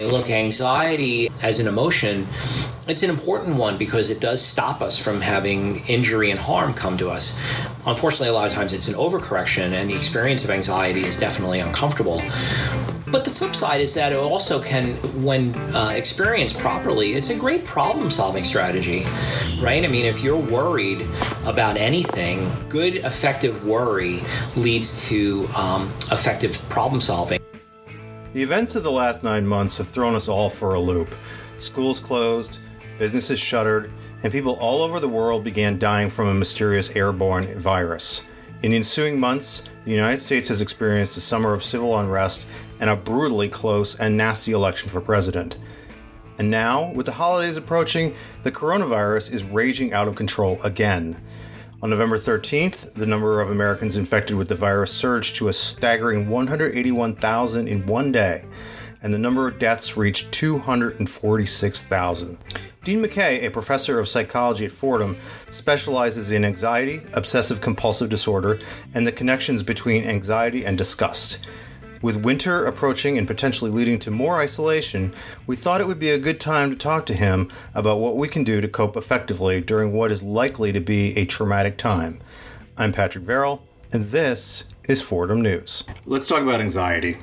Look, anxiety as an emotion, it's an important one because it does stop us from having injury and harm come to us. Unfortunately, a lot of times it's an overcorrection, and the experience of anxiety is definitely uncomfortable. But the flip side is that it also can, when uh, experienced properly, it's a great problem solving strategy, right? I mean, if you're worried about anything, good, effective worry leads to um, effective problem solving. The events of the last nine months have thrown us all for a loop. Schools closed, businesses shuttered, and people all over the world began dying from a mysterious airborne virus. In the ensuing months, the United States has experienced a summer of civil unrest and a brutally close and nasty election for president. And now, with the holidays approaching, the coronavirus is raging out of control again. On November 13th, the number of Americans infected with the virus surged to a staggering 181,000 in one day, and the number of deaths reached 246,000. Dean McKay, a professor of psychology at Fordham, specializes in anxiety, obsessive compulsive disorder, and the connections between anxiety and disgust. With winter approaching and potentially leading to more isolation, we thought it would be a good time to talk to him about what we can do to cope effectively during what is likely to be a traumatic time. I'm Patrick Verel, and this is Fordham News. Let's talk about anxiety.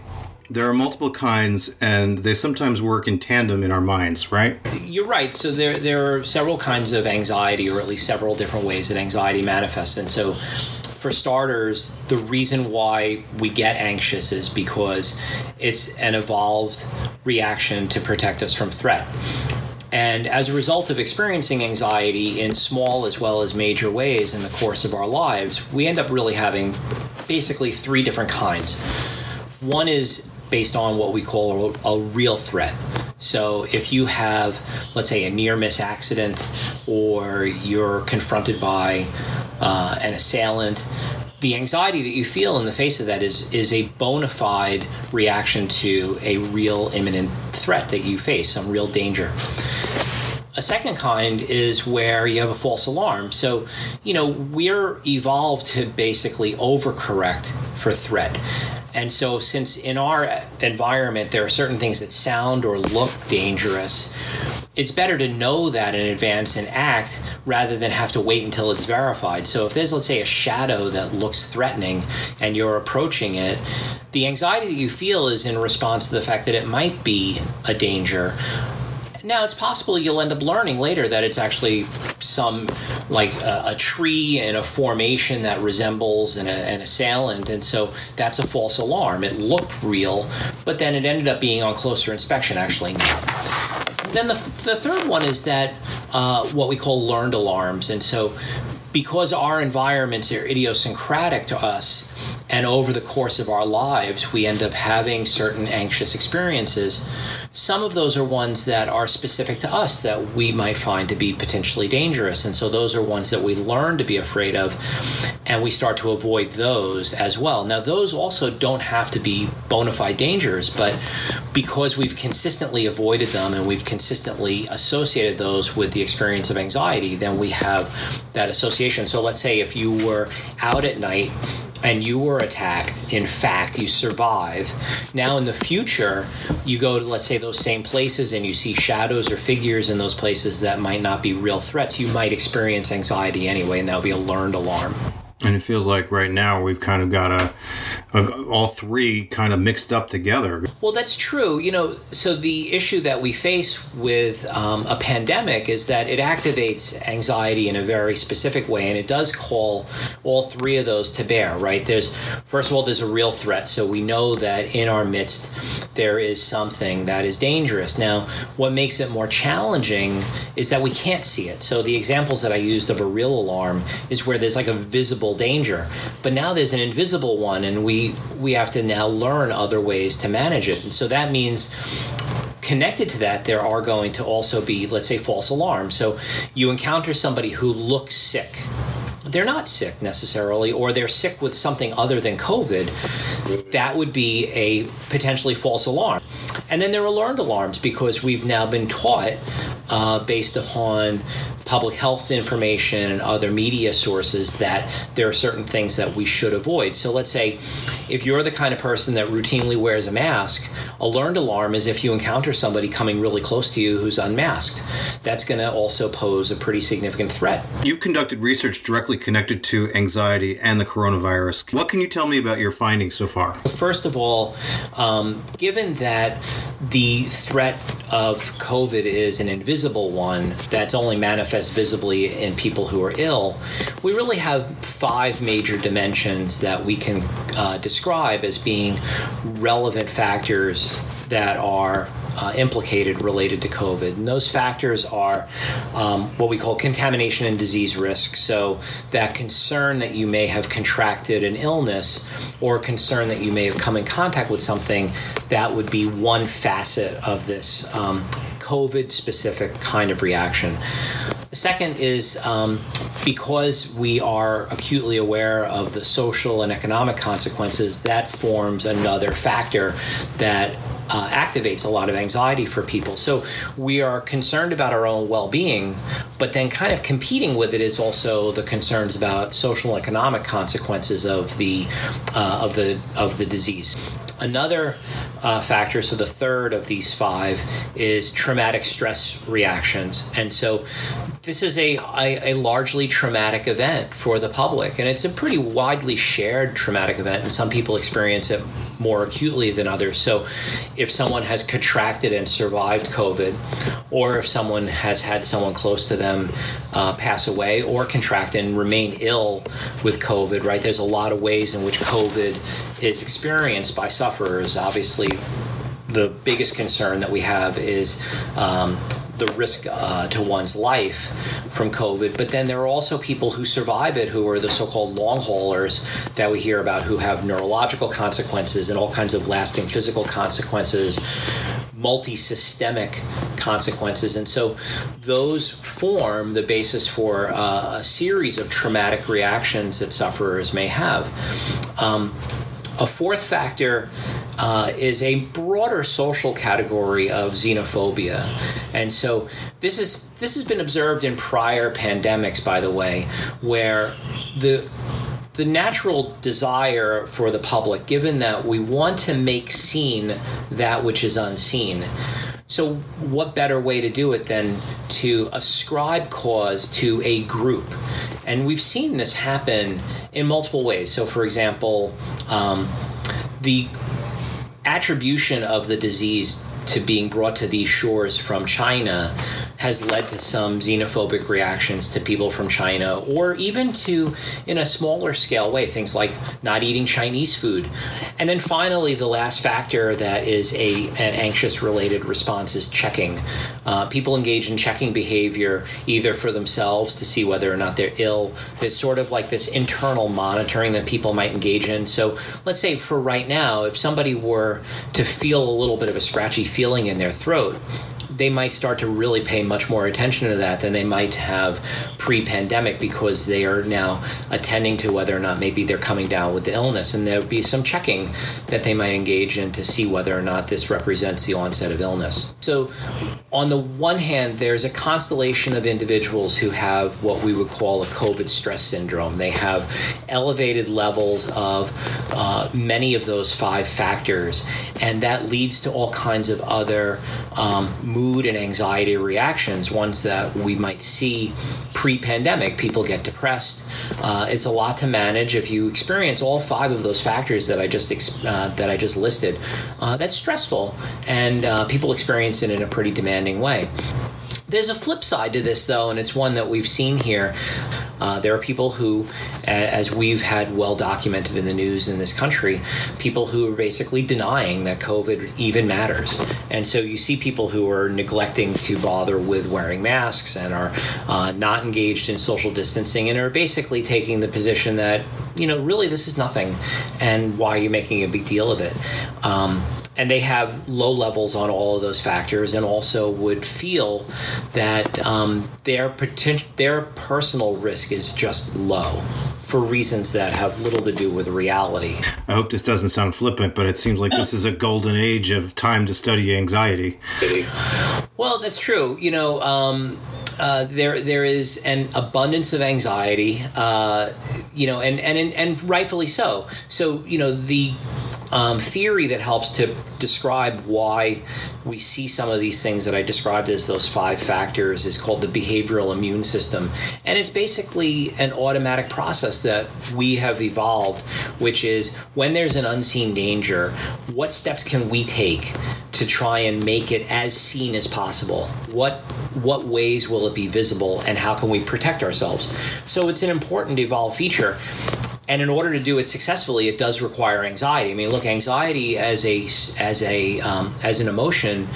There are multiple kinds, and they sometimes work in tandem in our minds, right? You're right. So there, there are several kinds of anxiety, or at least several different ways that anxiety manifests. And so for starters, the reason why we get anxious is because it's an evolved reaction to protect us from threat. And as a result of experiencing anxiety in small as well as major ways in the course of our lives, we end up really having basically three different kinds. One is based on what we call a, real threat. So if you have, let's say, a near miss accident or you're confronted by uh, an assailant, the anxiety that you feel in the face of that is is a bona fide reaction to a real imminent threat that you face, some real danger. A second kind is where you have a false alarm. So, you know, we're evolved to basically overcorrect for threat. And so, since in our environment there are certain things that sound or look dangerous, it's better to know that in advance and act rather than have to wait until it's verified. So, if there's, let's say, a shadow that looks threatening and you're approaching it, the anxiety that you feel is in response to the fact that it might be a danger now it's possible you'll end up learning later that it's actually some like a, a tree and a formation that resembles an, an, assailant, and so that's a false alarm. It looked real, but then it ended up being on closer inspection actually not. Then the, the third one is that uh, what we call learned alarms, and so because our environments are idiosyncratic to us and over the course of our lives we end up having certain anxious experiences some of those are ones that are specific to us that we might find to be potentially dangerous. And so those are ones that we learn to be afraid of, and we start to avoid those as well. Now, those also don't have to be bona fide dangers, but because we've consistently avoided them and we've consistently associated those with the experience of anxiety, then we have that association. So let's say if you were out at night and you were attacked, in fact, you survive. Now, in the future, you go to, let's say, those same places and you see shadows or figures in those places that might not be real threats. You might experience anxiety anyway, and that'll be a learned alarm. And it feels like right now we've kind of got a, all three kind of mixed up together. Well, that's true. You know, so the issue that we face with um, a pandemic is that it activates anxiety in a very specific way, and it does call all three of those to bear. Right? There's first of all, there's a real threat, so we know that in our midst there is something that is dangerous. Now, what makes it more challenging is that we can't see it. So the examples that I used of a real alarm is where there's like a visible danger. But now there's an invisible one, and we we have to now learn other ways to manage it. And so that means connected to that, there are going to also be, let's say, false alarms. So you encounter somebody who looks sick. They're not sick necessarily, or they're sick with something other than COVID. That would be a potentially false alarm. And then there are learned alarms because we've now been taught, uh, based upon public health information and other media sources that there are certain things that we should avoid. So let's say if you're the kind of person that routinely wears a mask, a learned alarm is if you encounter somebody coming really close to you who's unmasked. That's going to also pose a pretty significant threat. You've conducted research directly connected to anxiety and the coronavirus. What can you tell me about your findings so far? First of all, um, given that the threat of COVID is an invisible one that's only manifests visibly in people who are ill, we really have five major dimensions that we can uh, describe as being relevant factors that are uh, implicated related to COVID. And those factors are um, what we call contamination and disease risk. So, that concern that you may have contracted an illness or concern that you may have come in contact with something, that would be one facet of this um, COVID specific kind of reaction. The second is um, because we are acutely aware of the social and economic consequences, that forms another factor that uh, activates a lot of anxiety for people. So we are concerned about our own well being, but then kind of competing with it is also the concerns about social and economic consequences of the, uh, of the, of the disease. Another uh, factor, so the third of these five, is traumatic stress reactions. And so this is a, a, a, largely traumatic event for the public, and it's a pretty widely shared traumatic event, and some people experience it more acutely than others. So, if someone has contracted and survived COVID, or if someone has had someone close to them uh, pass away or contract and remain ill with COVID, right? There's a lot of ways in which COVID is experienced by sufferers. Obviously, the biggest concern that we have is um, the risk uh, to one's life from COVID. But then there are also people who survive it who are the so called long haulers that we hear about who have neurological consequences and all kinds of lasting physical consequences multi-systemic consequences and so those form the basis for uh, a series of traumatic reactions that sufferers may have um, a fourth factor uh, is a broader social category of xenophobia, and so this is this has been observed in prior pandemics, by the way, where the the natural desire for the public, given that we want to make seen that which is unseen. So, what better way to do it than to ascribe cause to a group? And we've seen this happen in multiple ways. So, for example, um, the attribution of the disease to being brought to these shores from China has led to some xenophobic reactions to people from China, or even to, in a smaller scale way, things like not eating Chinese food. And then finally, the last factor that is a an anxious related response is checking. Uh, people engage in checking behavior either for themselves to see whether or not they're ill. There's sort of like this internal monitoring that people might engage in. So let's say for right now, if somebody were to feel a little bit of a scratchy feeling in their throat, they might start to really pay much more attention to that than they might have pre-pandemic because they are now attending to whether or not maybe they're coming down with the illness. And there would be some checking that they might engage in to see whether or not this represents the onset of illness. So on the one hand there's a constellation of individuals who have what we would call a covid stress syndrome. They have elevated levels of uh, many of those five factors and that leads to all kinds of other um, mood and anxiety reactions ones that we might see pre-pandemic people get depressed. Uh, it's a lot to manage if you experience all five of those factors that i just uh, that i just listed uh, that's stressful and uh, people experience it in a pretty demanding way there's a flip side to this, though, and it's one that we've seen here. Uh, there are people who, as we've had well documented in the news in this country, people who are basically denying that COVID even matters. And so you see people who are neglecting to bother with wearing masks and are uh, not engaged in social distancing and are basically taking the position that, you know, really this is nothing and why are you making a big deal of it? Um, and they have low levels on all of those factors and also would feel that um, their potential their personal risk is just low for reasons that have little to do with reality. I hope this doesn't sound flippant, but it seems like this is a golden age of time to study anxiety. Well, that's true. You know, um, uh, there there is an abundance of anxiety, uh, you know, and, and and rightfully so. So you know the um, theory that helps to describe why we see some of these things that I described as those five factors is called the behavioral immune system. And it's basically an automatic process that we have evolved, which is when there's an unseen danger, what steps can we take to try and make it as seen as possible? What what ways will it be visible and how can we protect ourselves? So it's an important evolved feature and in order to do it successfully, it does require anxiety. I mean, look, anxiety as a as a um, as an emotion,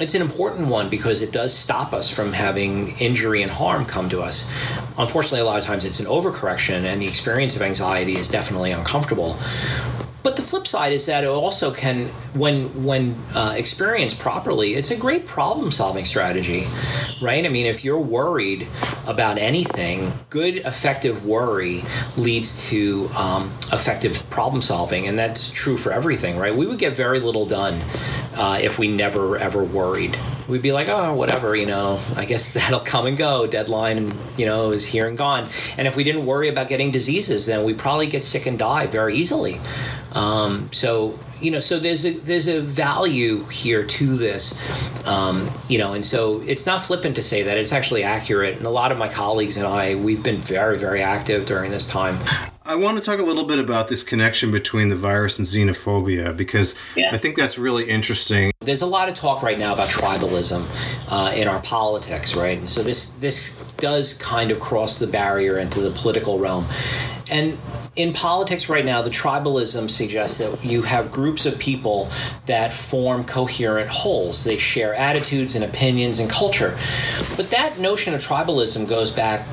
it's an important one because it does stop us from having injury and harm come to us. Unfortunately, a lot of times it's an overcorrection, and the experience of anxiety is definitely uncomfortable. But the flip side is that it also can, when when uh, experienced properly, it's a great problem solving strategy, right? I mean, if you're worried about anything, good effective worry leads to um, effective problem solving, and that's true for everything, right? We would get very little done uh, if we never ever worried. We'd be like, oh, whatever, you know, I guess that'll come and go. Deadline, you know, is here and gone. And if we didn't worry about getting diseases, then we probably get sick and die very easily. Um, so you know, so there's a there's a value here to this, um, you know, and so it's not flippant to say that it's actually accurate. And a lot of my colleagues and I, we've been very very active during this time. I want to talk a little bit about this connection between the virus and xenophobia because yeah. I think that's really interesting. There's a lot of talk right now about tribalism uh, in our politics, right? And so this this does kind of cross the barrier into the political realm, and in politics right now, the tribalism suggests that you have groups of people that form coherent wholes. They share attitudes and opinions and culture. But that notion of tribalism goes back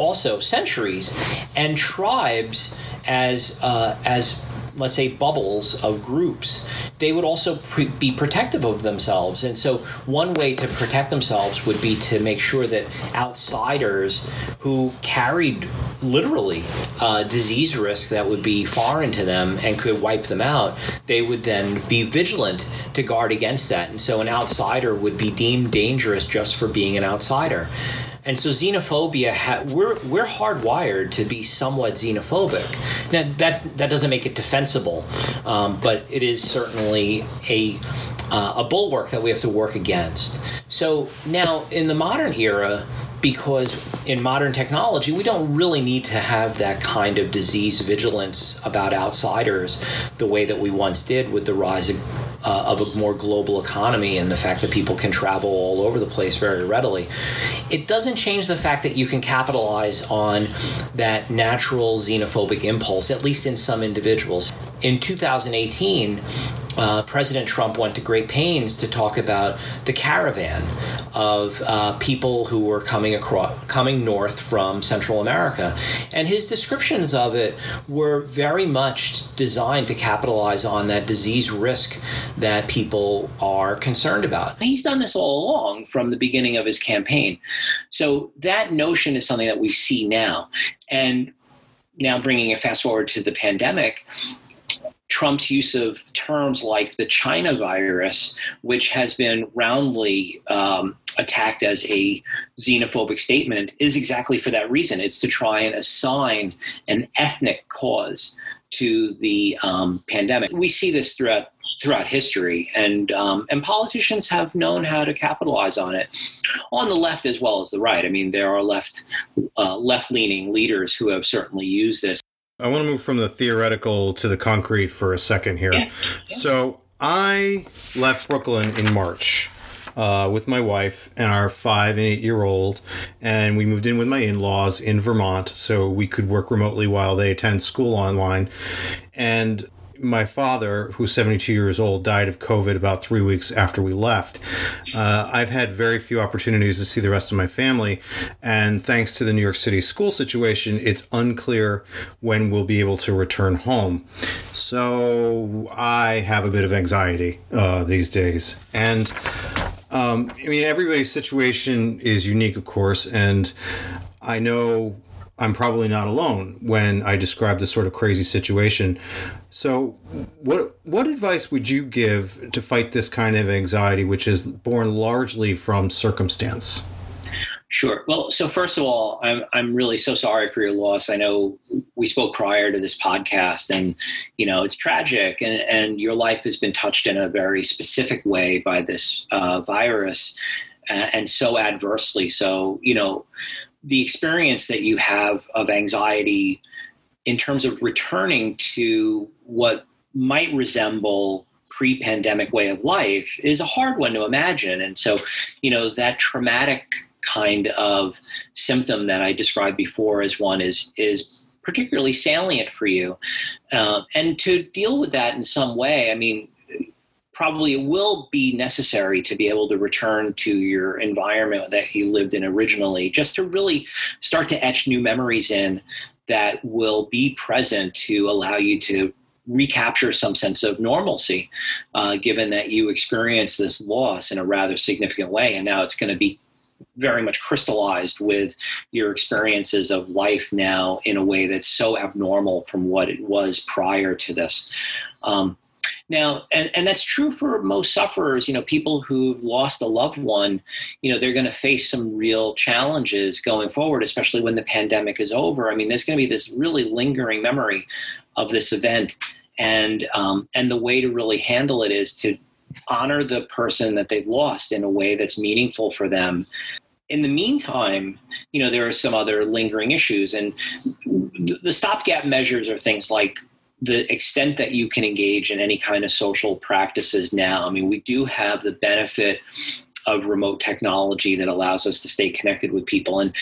also centuries, and tribes as uh, as let's say bubbles of groups. They would also pre- be protective of themselves. And so one way to protect themselves would be to make sure that outsiders who carried literally uh, disease risks that would be foreign to them and could wipe them out they would then be vigilant to guard against that. And so an outsider would be deemed dangerous just for being an outsider and so xenophobia, ha- we're we're hardwired to be somewhat xenophobic. Now that's that doesn't make it defensible, um, but it is certainly a uh, a bulwark that we have to work against. So now in the modern era, because in modern technology, we don't really need to have that kind of disease vigilance about outsiders the way that we once did with the rise of, uh, of a more global economy and the fact that people can travel all over the place very readily. It doesn't change the fact that you can capitalize on that natural xenophobic impulse, at least in some individuals. In 2018, uh, President Trump went to great pains to talk about the caravan of uh, people who were coming across, coming north from Central America, and his descriptions of it were very much designed to capitalize on that disease risk that people are concerned about. He's done this all along from the beginning of his campaign, so that notion is something that we see now, and now bringing it fast forward to the pandemic Trump's use of terms like the China virus, which has been roundly um, attacked as a xenophobic statement, is exactly for that reason. It's to try and assign an ethnic cause to the um, pandemic. We see this throughout throughout history, and um, and politicians have known how to capitalize on it, on the left as well as the right. I mean, there are left uh, left leaning leaders who have certainly used this I want to move from the theoretical to the concrete for a second here. Yeah. Yeah. So I left Brooklyn in March. Uh, with my wife and our five and eight year old, and we moved in with my in laws in Vermont so we could work remotely while they attend school online. And my father, who's 72 years old, died of COVID about three weeks after we left. Uh, I've had very few opportunities to see the rest of my family, and thanks to the New York City school situation, it's unclear when we'll be able to return home. So I have a bit of anxiety uh, these days, and um, I mean everybody's situation is unique, of course, and I know I'm probably not alone when I describe this sort of crazy situation. So, what what advice would you give to fight this kind of anxiety, which is born largely from circumstance? Sure. Well, so first of all, I'm I'm really so sorry for your loss. I know we spoke prior to this podcast, and you know it's tragic, and and your life has been touched in a very specific way by this uh, virus, and, and so adversely. So you know, the experience that you have of anxiety in terms of returning to what might resemble pre-pandemic way of life is a hard one to imagine and so you know that traumatic kind of symptom that I described before as one is is particularly salient for you, uh, and to deal with that in some way. I mean, probably it will be necessary to be able to return to your environment that you lived in originally, just to really start to etch new memories in that will be present to allow you to recapture some sense of normalcy, uh, given that you experienced this loss in a rather significant way, and now it's going to be very much crystallized with your experiences of life now in a way that's so abnormal from what it was prior to this. Um, now, and, and that's true for most sufferers, you know, people who've lost a loved one, you know, they're going to face some real challenges going forward, especially when the pandemic is over. I mean, there's going to be this really lingering memory of this event. And, um, and the way to really handle it is to honor the person that they've lost in a way that's meaningful for them in the meantime, you know, there are some other lingering issues, and the stopgap measures are things like the extent that you can engage in any kind of social practices now. I mean, we do have the benefit of remote technology that allows us to stay connected with people, and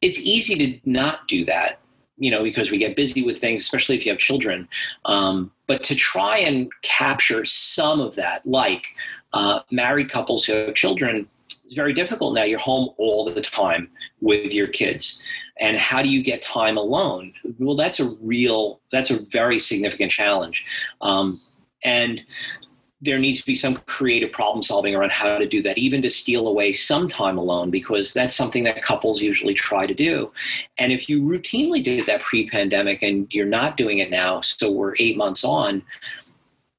it's easy to not do that you know, because we get busy with things, especially if you have children. Um, but to try and capture some of that, like uh, married couples who have children, is very difficult now. You're home all the time with your kids. And how do you get time alone? Well, that's a real, that's a very significant challenge. Um, and there needs to be some creative problem solving around how to do that, even to steal away some time alone, because that's something that couples usually try to do. And if you routinely did that pre pandemic and you're not doing it now, so we're eight months on,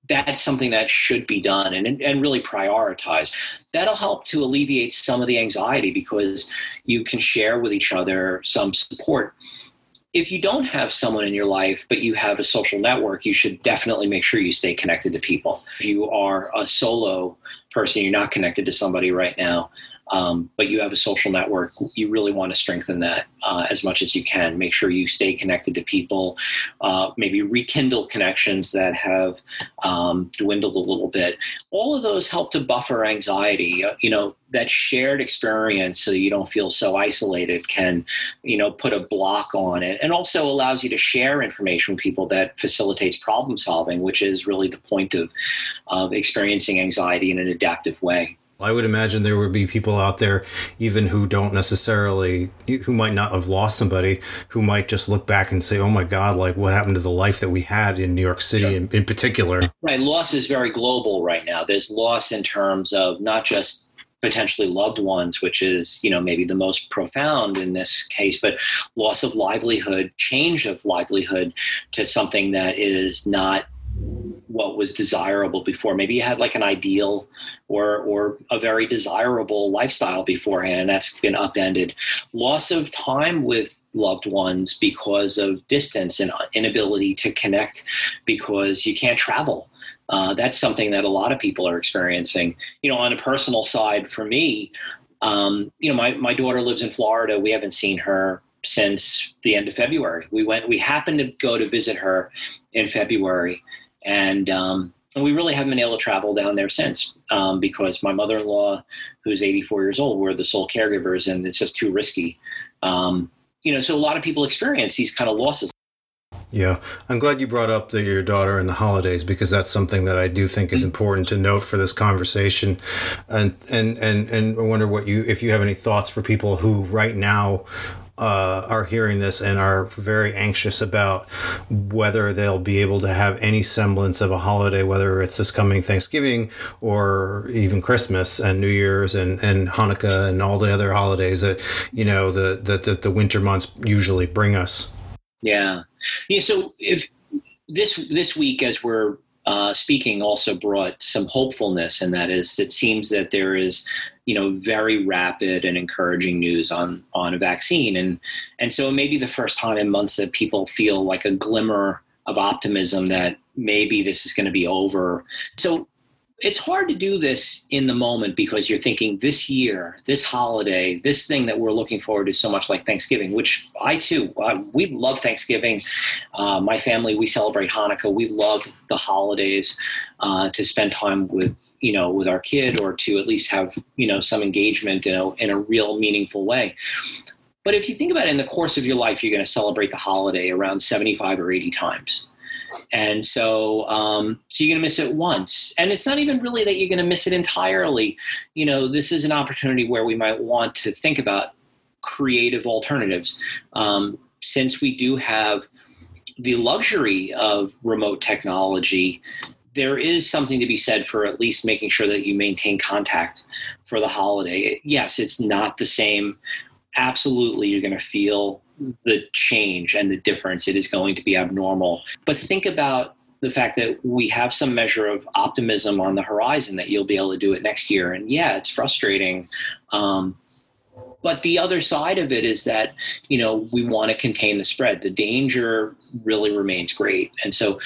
that's something that should be done and, and really prioritized. That'll help to alleviate some of the anxiety because you can share with each other some support if you don't have someone in your life, but you have a social network, you should definitely make sure you stay connected to people. If you are a solo person, you're not connected to somebody right now, um, but you have a social network, you really want to strengthen that uh, as much as you can. Make sure you stay connected to people, uh, maybe rekindle connections that have um, dwindled a little bit. All of those help to buffer anxiety. Uh, you know, that shared experience so you don't feel so isolated can, you know, put a block on it and also allows you to share information with people that facilitates problem solving, which is really the point of, of experiencing anxiety in an adaptive way. I would imagine there would be people out there, even who don't necessarily, who might not have lost somebody, who might just look back and say, "Oh my God, like what happened to the life that we had in New York City, sure. in, in particular." Right, loss is very global right now. There's loss in terms of not just potentially loved ones, which is you know maybe the most profound in this case, but loss of livelihood, change of livelihood to something that is not what was desirable before. Maybe you had like an ideal or or a very desirable lifestyle beforehand, and that's been upended. Loss of time with loved ones because of distance and inability to connect because you can't travel. Uh, that's something that a lot of people are experiencing. You know, on a personal side, for me, um, you know, my my daughter lives in Florida. We haven't seen her since the end of February. We went. We happened to go to visit her in February and um, and we really haven't been able to travel down there since um, because my mother-in-law, who's 84 years old, we're the sole caregivers, and it's just too risky. Um, you know, so a lot of people experience these kind of losses. Yeah, I'm glad you brought up the, your daughter and the holidays because that's something that I do think is important to note for this conversation, and and and and I wonder what you if you have any thoughts for people who right now uh, are hearing this and are very anxious about whether they'll be able to have any semblance of a holiday, whether it's this coming Thanksgiving or even Christmas and New Year's and, and Hanukkah and all the other holidays that you know the that the, the winter months usually bring us. Yeah, yeah. So if this this week, as we're uh, speaking, also brought some hopefulness, and that is, it seems that there is you know very rapid and encouraging news on on a vaccine. And and so it may be the first time in months that people feel like a glimmer of optimism that maybe this is going to be over. So it's hard to do this in the moment because you're thinking this year, this holiday, this thing that we're looking forward to so much like Thanksgiving, which I too, we love Thanksgiving. Uh, my family, we celebrate Hanukkah. We love the holidays uh, to spend time with, you know, with our kid or to at least have, you know, some engagement in a, in a real meaningful way. But if you think about it in the course of your life, you're going to celebrate the holiday around 75 or 80 times and so um, so you're going to miss it once. And it's not even really that you're going to miss it entirely. You know this is an opportunity where we might want to think about creative alternatives. Um, since we do have the luxury of remote technology there is something to be said for at least making sure that you maintain contact for the holiday. Yes it's not the same. Absolutely you're going to feel the change and the difference. It is going to be abnormal. But think about the fact that we have some measure of optimism on the horizon that you'll be able to do it next year. And yeah, it's frustrating. Um, but the other side of it is that you know we want to contain the spread. The danger really remains great, and so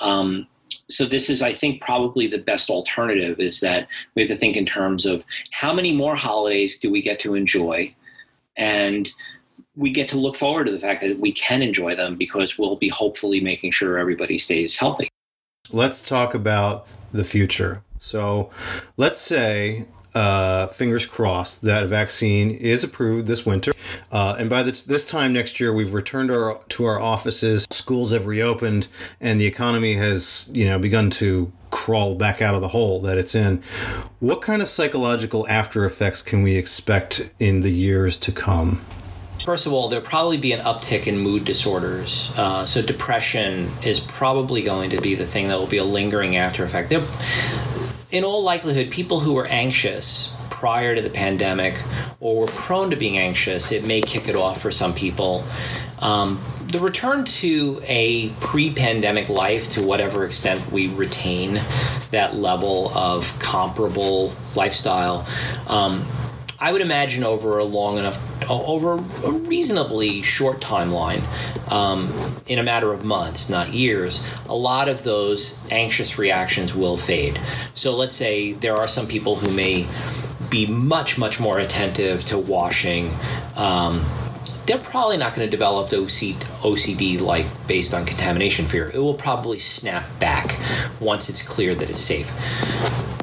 um, so this is i think probably the best alternative is that we have to think in terms of how many more holidays do we get to enjoy and we get to look forward to the fact that we can enjoy them because we'll be hopefully making sure everybody stays healthy. Let's talk about the future. So, let's say, uh, fingers crossed, that a vaccine is approved this winter, uh, and by this, this time next year, we've returned our, to our offices, schools have reopened, and the economy has, you know, begun to crawl back out of the hole that it's in. What kind of psychological after effects can we expect in the years to come? First of all, there'll probably be an uptick in mood disorders. Uh, so, depression is probably going to be the thing that will be a lingering after effect. There, in all likelihood, people who were anxious prior to the pandemic or were prone to being anxious, it may kick it off for some people. Um, the return to a pre pandemic life, to whatever extent we retain that level of comparable lifestyle, um, I would imagine over a long enough, over a reasonably short timeline, um, in a matter of months, not years, a lot of those anxious reactions will fade. So let's say there are some people who may be much, much more attentive to washing. Um, they're probably not going to develop OCD like based on contamination fear. It will probably snap back once it's clear that it's safe.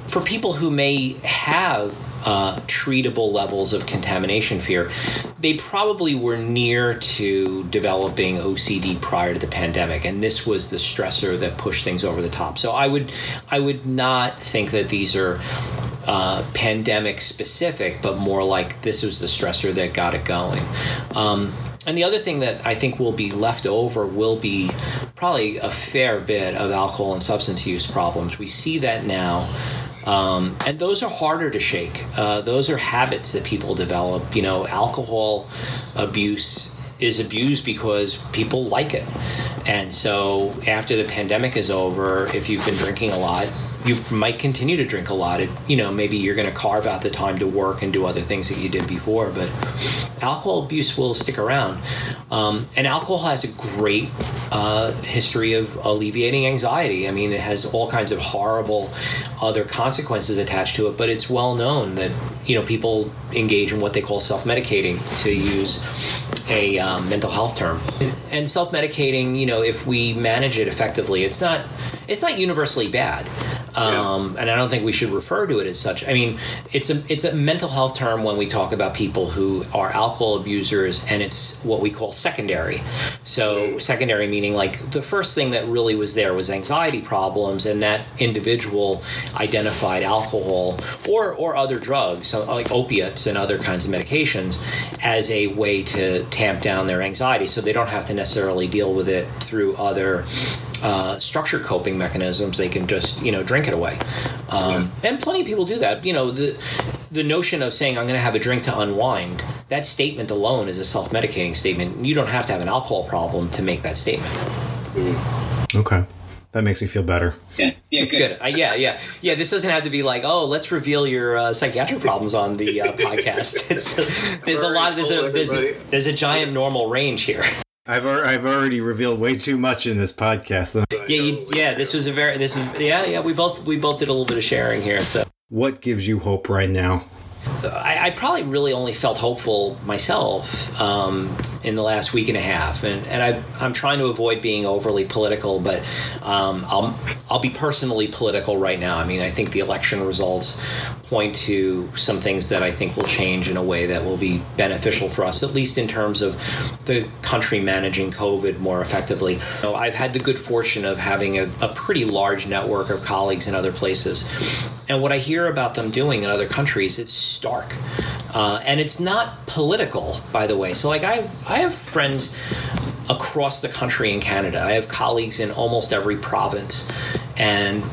For people who may have uh, treatable levels of contamination fear, they probably were near to developing OCD prior to the pandemic, and this was the stressor that pushed things over the top. So I would, I would not think that these are uh, pandemic specific, but more like this was the stressor that got it going. Um, and the other thing that I think will be left over will be probably a fair bit of alcohol and substance use problems. We see that now um, and those are harder to shake. Uh, those are habits that people develop. You know, alcohol abuse is abused because people like it. And so after the pandemic is over, if you've been drinking a lot, you might continue to drink a lot. It, you know, maybe you're going to carve out the time to work and do other things that you did before, but alcohol abuse will stick around. Um, and alcohol has a great uh, history of alleviating anxiety. I mean, it has all kinds of horrible other consequences attached to it, but it's well known that, you know, people engage in what they call self medicating to use a um, mental health term. And self medicating, you know, if we manage it effectively, it's not it's not universally bad. Um, yeah. and I don't think we should refer to it as such. I mean, it's a it's a mental health term when we talk about people who are alcohol abusers, and it's what we call secondary. So secondary meaning like the first thing that really was there was anxiety problems, and that individual identified alcohol or or other drugs, like opiates and other kinds of medications, as a way to tamp down their anxiety, so they don't have to necessarily deal with it through other uh, structure coping mechanisms, they can just you know drink it away. Um, yeah. And plenty of people do that. You know the the notion of saying I'm going to have a drink to unwind. That statement alone is a self medicating statement. You don't have to have an alcohol problem to make that statement. Okay That makes me feel better. Yeah, yeah, good. Good. Uh, yeah, yeah, yeah. This doesn't have to be like, oh, let's reveal your uh, psychiatric problems on the uh, podcast. It's, there's a lot. There's a there's, a there's a giant normal range here. I've I've already revealed way too much in this podcast. Yeah, you, yeah. This was a very. This is yeah, yeah. We both we both did a little bit of sharing here. So What gives you hope right now? I, I probably really only felt hopeful myself um, in the last week and a half, and and I, I'm trying to avoid being overly political, but um, I'll I'll be personally political right now. I mean, I think the election results point to some things that I think will change in a way that will be beneficial for us, at least in terms of the country managing COVID more effectively. You know, I've had the good fortune of having a, a pretty large network of colleagues in other places. And what I hear about them doing in other countries, it's stark. Uh, and it's not political, by the way. So, like, I have, I have friends across the country in Canada. I have colleagues in almost every province. And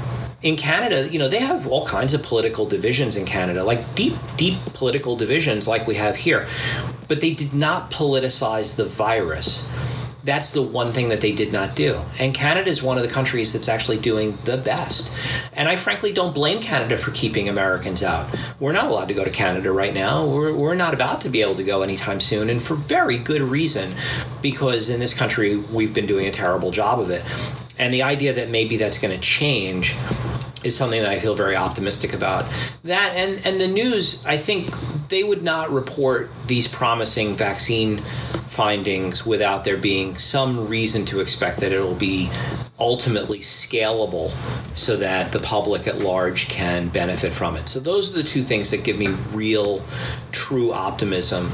in Canada, you know, they have all kinds of political divisions in Canada, like deep, deep political divisions like we have here. But they did not politicize the virus. That's the one thing that they did not do. And Canada is one of the countries that's actually doing the best. And I frankly don't blame Canada for keeping Americans out. We're not allowed to go to Canada right now. We're, we're not about to be able to go anytime soon, and for very good reason, because in this country, we've been doing a terrible job of it. And the idea that maybe that's going to change is something that I feel very optimistic about. That and and the news, I think they would not report these promising vaccine findings without there being some reason to expect that it will be ultimately scalable so that the public at large can benefit from it. So those are the two things that give me real true optimism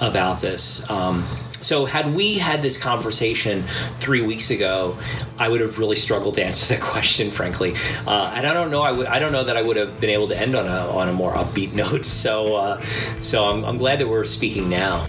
about this. Um, so had we had this conversation three weeks ago, I would have really struggled to answer that question, frankly. Uh, and I don't know. I don't know that I would have been able to end on a on a more upbeat note. So, uh, so I'm, I'm glad that we're speaking now.